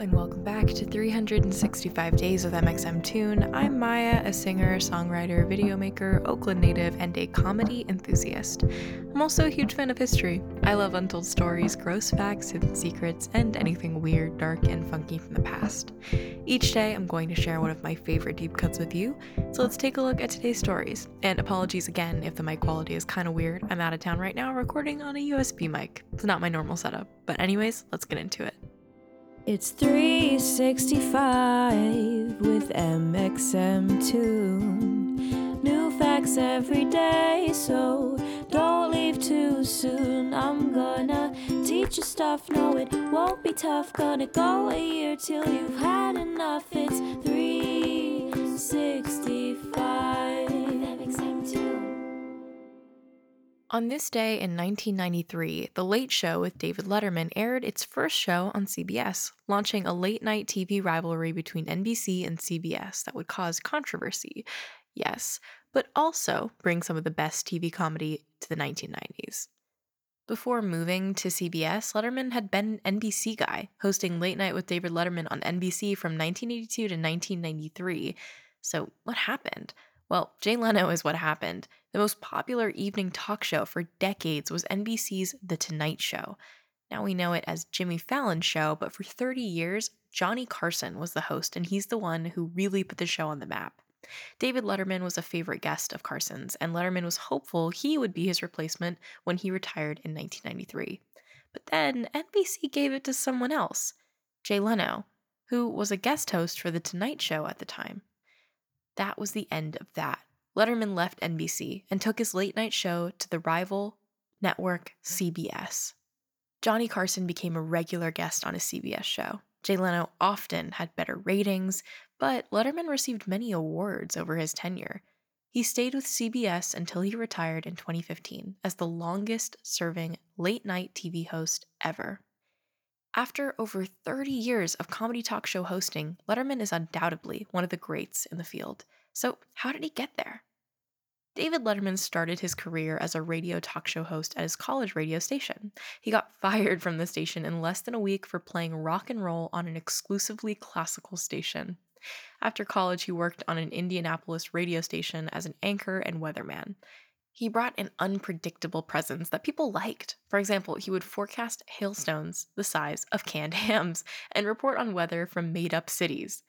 and welcome back to 365 Days with Tune. I'm Maya, a singer, songwriter, video maker, Oakland native, and a comedy enthusiast. I'm also a huge fan of history. I love untold stories, gross facts, hidden secrets, and anything weird, dark, and funky from the past. Each day, I'm going to share one of my favorite deep cuts with you, so let's take a look at today's stories. And apologies again if the mic quality is kind of weird. I'm out of town right now recording on a USB mic. It's not my normal setup. But, anyways, let's get into it. It's 365 with mxmtoon. New facts every day, so don't leave too soon. I'm gonna teach you stuff, no, it won't be tough. Gonna go a year till you've had enough. It's 365 On this day in 1993, The Late Show with David Letterman aired its first show on CBS, launching a late night TV rivalry between NBC and CBS that would cause controversy, yes, but also bring some of the best TV comedy to the 1990s. Before moving to CBS, Letterman had been an NBC guy, hosting Late Night with David Letterman on NBC from 1982 to 1993. So, what happened? Well, Jay Leno is what happened. The most popular evening talk show for decades was NBC's The Tonight Show. Now we know it as Jimmy Fallon's show, but for 30 years, Johnny Carson was the host, and he's the one who really put the show on the map. David Letterman was a favorite guest of Carson's, and Letterman was hopeful he would be his replacement when he retired in 1993. But then NBC gave it to someone else, Jay Leno, who was a guest host for The Tonight Show at the time. That was the end of that. Letterman left NBC and took his late night show to the rival network CBS. Johnny Carson became a regular guest on a CBS show. Jay Leno often had better ratings, but Letterman received many awards over his tenure. He stayed with CBS until he retired in 2015 as the longest serving late night TV host ever. After over 30 years of comedy talk show hosting, Letterman is undoubtedly one of the greats in the field. So, how did he get there? David Letterman started his career as a radio talk show host at his college radio station. He got fired from the station in less than a week for playing rock and roll on an exclusively classical station. After college, he worked on an Indianapolis radio station as an anchor and weatherman. He brought an unpredictable presence that people liked. For example, he would forecast hailstones the size of canned hams and report on weather from made up cities.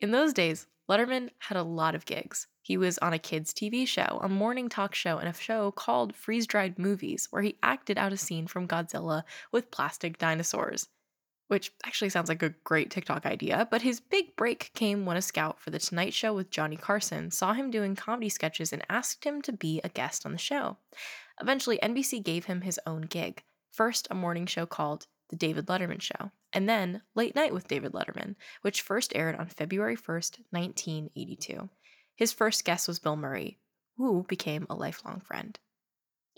In those days, Letterman had a lot of gigs. He was on a kids' TV show, a morning talk show, and a show called Freeze Dried Movies, where he acted out a scene from Godzilla with plastic dinosaurs. Which actually sounds like a great TikTok idea, but his big break came when a scout for The Tonight Show with Johnny Carson saw him doing comedy sketches and asked him to be a guest on the show. Eventually, NBC gave him his own gig. First, a morning show called The David Letterman Show, and then Late Night with David Letterman, which first aired on February 1st, 1982. His first guest was Bill Murray, who became a lifelong friend.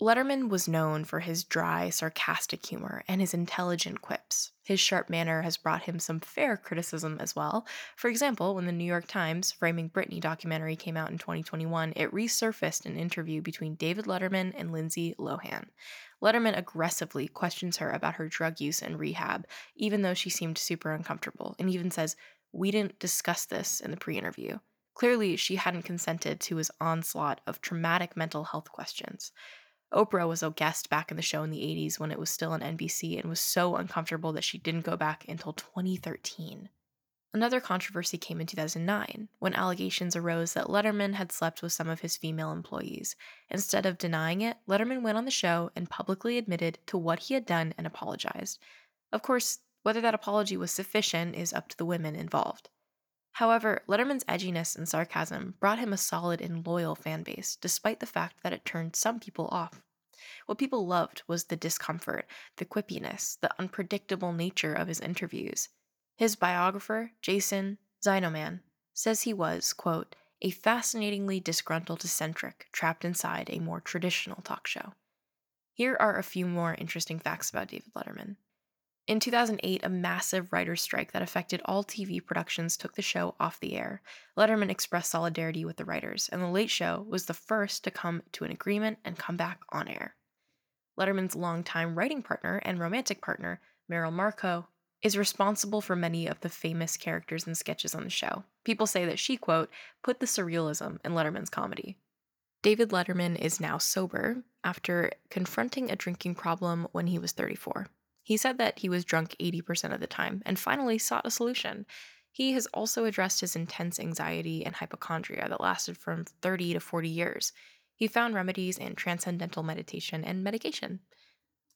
Letterman was known for his dry, sarcastic humor and his intelligent quips. His sharp manner has brought him some fair criticism as well. For example, when the New York Times Framing Britney documentary came out in 2021, it resurfaced an interview between David Letterman and Lindsay Lohan. Letterman aggressively questions her about her drug use and rehab, even though she seemed super uncomfortable, and even says, We didn't discuss this in the pre interview. Clearly, she hadn't consented to his onslaught of traumatic mental health questions. Oprah was a guest back in the show in the 80s when it was still on NBC and was so uncomfortable that she didn't go back until 2013. Another controversy came in 2009 when allegations arose that Letterman had slept with some of his female employees. Instead of denying it, Letterman went on the show and publicly admitted to what he had done and apologized. Of course, whether that apology was sufficient is up to the women involved. However, Letterman's edginess and sarcasm brought him a solid and loyal fan base, despite the fact that it turned some people off. What people loved was the discomfort, the quippiness, the unpredictable nature of his interviews. His biographer, Jason Zinoman, says he was, quote, a fascinatingly disgruntled eccentric trapped inside a more traditional talk show. Here are a few more interesting facts about David Letterman. In 2008, a massive writer's strike that affected all TV productions took the show off the air. Letterman expressed solidarity with the writers, and The Late Show was the first to come to an agreement and come back on air. Letterman's longtime writing partner and romantic partner, Merrill Markoe, is responsible for many of the famous characters and sketches on the show. People say that she, quote, put the surrealism in Letterman's comedy. David Letterman is now sober after confronting a drinking problem when he was 34. He said that he was drunk 80% of the time and finally sought a solution. He has also addressed his intense anxiety and hypochondria that lasted from 30 to 40 years. He found remedies in transcendental meditation and medication.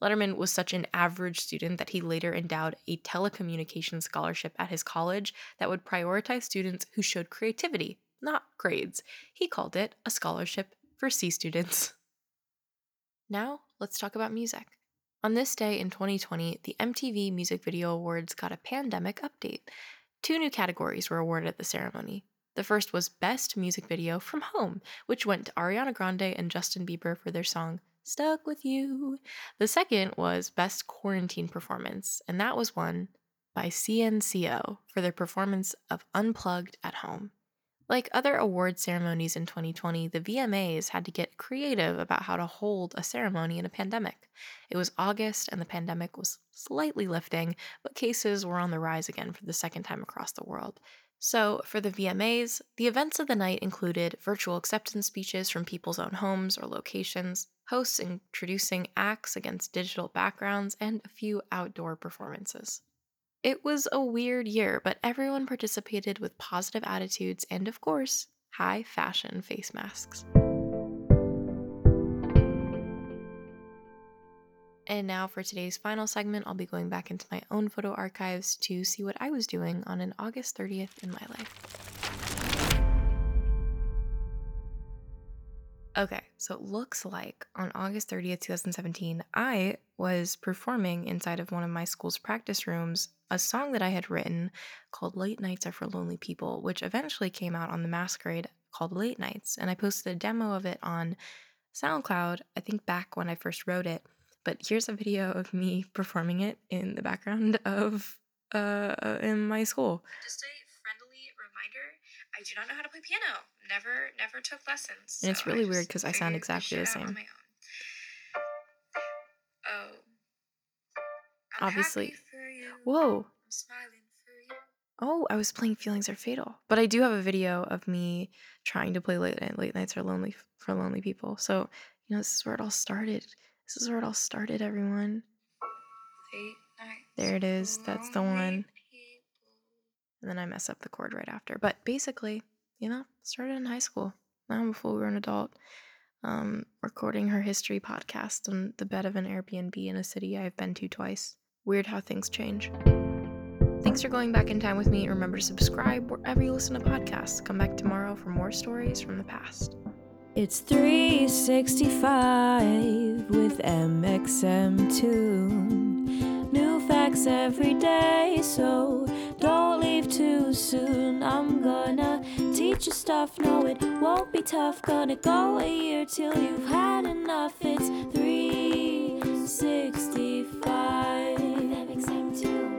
Letterman was such an average student that he later endowed a telecommunications scholarship at his college that would prioritize students who showed creativity, not grades. He called it a scholarship for C students. Now, let's talk about music. On this day in 2020, the MTV Music Video Awards got a pandemic update. Two new categories were awarded at the ceremony. The first was Best Music Video from Home, which went to Ariana Grande and Justin Bieber for their song Stuck with You. The second was Best Quarantine Performance, and that was won by CNCO for their performance of Unplugged at Home. Like other award ceremonies in 2020, the VMAs had to get creative about how to hold a ceremony in a pandemic. It was August and the pandemic was slightly lifting, but cases were on the rise again for the second time across the world. So, for the VMAs, the events of the night included virtual acceptance speeches from people's own homes or locations, hosts introducing acts against digital backgrounds, and a few outdoor performances. It was a weird year, but everyone participated with positive attitudes and, of course, high fashion face masks. And now for today's final segment, I'll be going back into my own photo archives to see what I was doing on an August 30th in my life. Okay, so it looks like on August 30th, 2017, I was performing inside of one of my school's practice rooms a song that I had written called Late Nights Are for Lonely People, which eventually came out on the masquerade called Late Nights. And I posted a demo of it on SoundCloud, I think back when I first wrote it. But here's a video of me performing it in the background of uh in my school. Just a friendly reminder, I do not know how to play piano. Never never took lessons. And it's really weird because I sound exactly the shit out on same. Oh. I'm Obviously- happy for you. Whoa. I'm smiling for you. Oh, I was playing Feelings Are Fatal. But I do have a video of me trying to play Late, Night- Late Nights Are Lonely for Lonely People. So, you know, this is where it all started. This is where it all started, everyone. There it is. That's the one. And then I mess up the chord right after. But basically, you know, started in high school. Now before we were an adult. Um, recording her history podcast on the bed of an Airbnb in a city I've been to twice. Weird how things change. Thanks for going back in time with me. Remember to subscribe wherever you listen to podcasts. Come back tomorrow for more stories from the past. It's 365 with mxmtoon. New facts every day, so don't leave too soon. I'm gonna teach you stuff, no, it won't be tough. Gonna go a year till you've had enough. It's 365 podcast.